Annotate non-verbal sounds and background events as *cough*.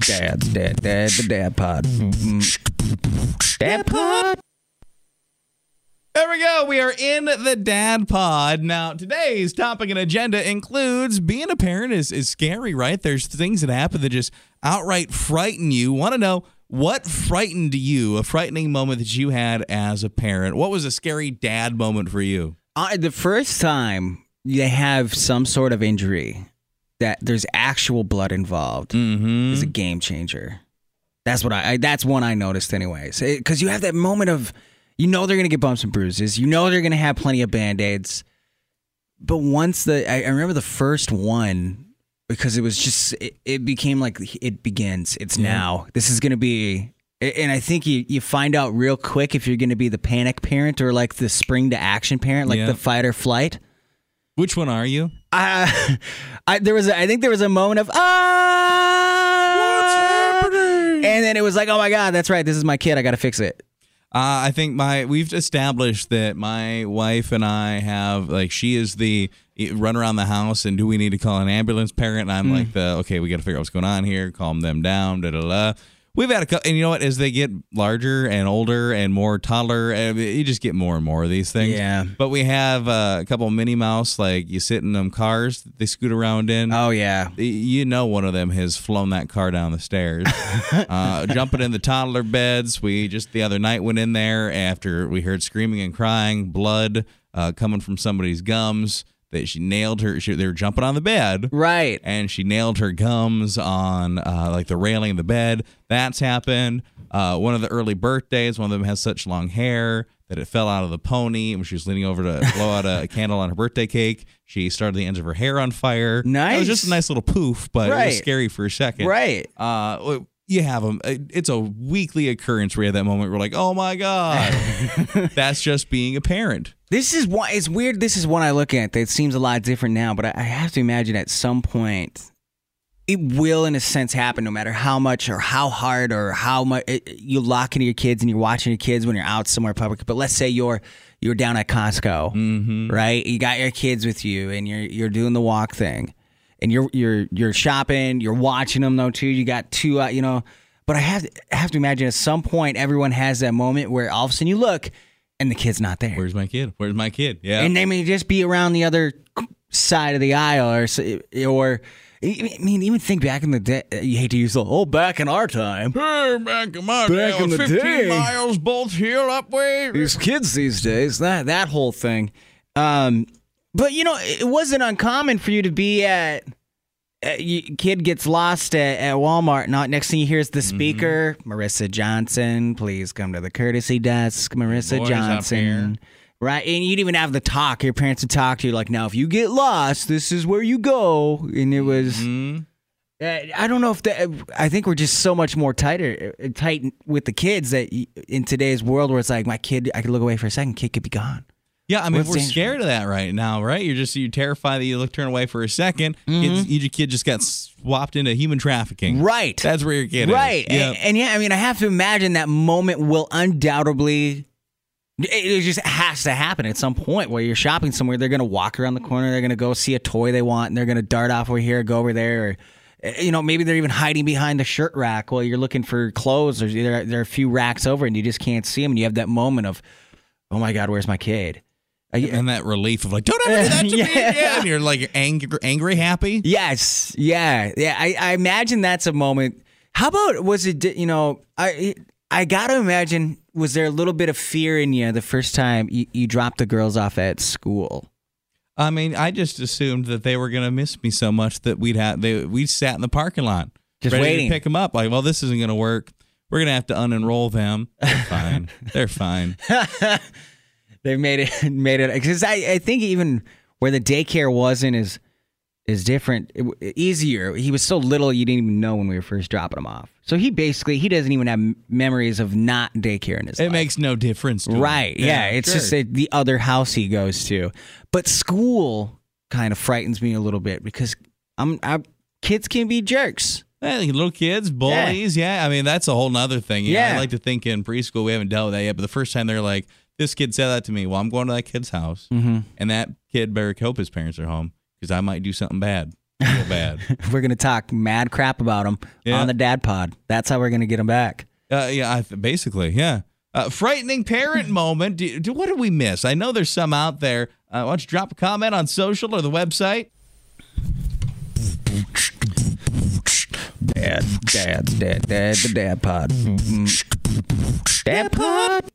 Dad, dad, dad, the dad pod. Dad pod. There we go. We are in the dad pod. Now, today's topic and agenda includes being a parent is, is scary, right? There's things that happen that just outright frighten you. Want to know what frightened you, a frightening moment that you had as a parent? What was a scary dad moment for you? Uh, the first time they have some sort of injury that there's actual blood involved Mm-hmm. is a game changer. That's what I, I that's one I noticed anyways. Because you have that moment of you know they're gonna get bumps and bruises. You know they're gonna have plenty of band-aids. But once the I, I remember the first one because it was just it, it became like it begins. It's now. This is gonna be and I think you, you find out real quick if you're going to be the panic parent or like the spring to action parent, like Yeah. the fight or flight. Which one are you? I, *laughs* I there was a, I think there was a moment of ah, and then it was like, oh my god, that's right, this is my kid. I got to fix it. Uh, I think my we've established that my wife and I have like she is the eh, run around the house and do we need to call an ambulance parent? And I'm Hmm. like the okay, we got to figure out what's going on here, calm them down, da da da. We've had a couple, and you know what? As they get larger and older and more toddler, eh, you just get more and more of these things. Yeah. But we have uh, a couple Minnie Mouse, like you sit in them cars that they scoot around in. Oh yeah, you know one of them has flown that car down the stairs *laughs* uh, jumping in the toddler beds we just the other night went in there after we heard screaming and crying blood uh, coming from somebody's gums that she nailed her she, they were jumping on the bed right. and she nailed her gums on uh, like the railing of the bed. That's happened. Uh, one of the early birthdays, one of them has such long hair that it fell out of the pony. And when she was leaning over to blow out a *laughs* candle on her birthday cake, she started the ends of her hair on fire. Nice. It was just a nice little poof, but it was scary for a second. Right. Uh, you have them. It's a weekly occurrence where you have that moment where we're like, oh my God. *laughs* That's just being a parent. This is why it's weird. This is what I look at that seems a lot different now, but I, I have to imagine at some point it will, in a sense, happen. No matter how much or how hard or how much it, you lock into your kids and you're watching your kids when you're out somewhere public. But let's say you're you're down at Costco, right? You got your kids with you and you're you're doing the walk thing, and you're you're you're shopping. You're watching them though too. You got two, uh, you know. But I have I have to imagine at some point everyone has that moment where all of a sudden you look and the kid's not there. Where's my kid? Where's my kid? Yeah. and they may just be around the other side of the aisle, or or I mean, even think back in the day. You hate to use the oh, back in our time. Hey, back in my Back day, in the 15 day. miles both hill up way. These kids these days, that that whole thing. Um, but you know, it wasn't uncommon for you to be at. Uh, you, kid gets lost at, at Walmart. Not next thing you hear is the speaker, Marissa Johnson. Please come to the courtesy desk, Marissa Boys Johnson. Right, and you'd even have the talk. Your parents would talk to you like, "Now, if you get lost, this is where you go." And it was. Mhm. Uh, I don't know if that. I think we're just so much more tighter, uh, tight with the kids that in today's world where it's like my kid, I could look away for a second, kid could be gone. Yeah, I mean, What's we're dangerous? scared of that right now, right? You're just you're terrified that you look turn away for a 2nd Kids, your kid just got swapped into human trafficking. Right. That's where your kid right. is. And, and yeah, I mean, I have to imagine that moment will undoubtedly. It just has to happen at some point where you're shopping somewhere. They're going to walk around the corner. They're going to go see a toy they want, and they're going to dart off over here, go over there, or uh, you know, maybe they're even hiding behind the shirt rack while you're looking for clothes. Or there, there are a few racks over, and you just can't see them. And you have that moment of, oh my god, where's my kid? Yeah, And that relief of like, don't ever do that to *laughs* me again. You're like angry, angry, happy. Yes, yeah, yeah. I, I imagine that's a moment. How about was it? You know, I I gotta imagine. Was there a little bit of fear in you the first time you, you dropped the girls off at school? I mean, I just assumed that they were gonna miss me so much that we'd have they we sat in the parking lot Just ready waiting. to pick them up. Like, well, this isn't gonna work. We're gonna have to unenroll them. They're *laughs* fine. They're fine. *laughs* They made it *laughs* made it because I, I think even where the daycare wasn't is is different it- easier. He was so little you didn't even know when we were first dropping him off. So he basically he doesn't even have m- memories of not daycare in his life. It life. makes no difference. Right. Yeah. it's sure. just that the other house he goes to. But school kind of frightens me a little bit because I'm I, kids can be jerks. Well, little kids, bullies, yeah. I mean, that's a whole nother thing. Yeah, Yeah. I like to think in preschool we haven't dealt with that yet. But the first time they're like, "This kid said that to me," well, I'm going to that kid's house, Mm-hmm. and that kid better hope his parents are home because I might do something bad. real bad. *laughs* We're gonna talk mad crap about him Yeah. on the Dad Pod. That's how we're gonna get him back. Uh, yeah, I basically, yeah. Uh, frightening parent *laughs* moment. Do, do, what did we miss? I know there's some out there. Uh, why don't you drop a comment on social or the website? Dad, dad, dad, dad, the Dad Pod. Dad Pod.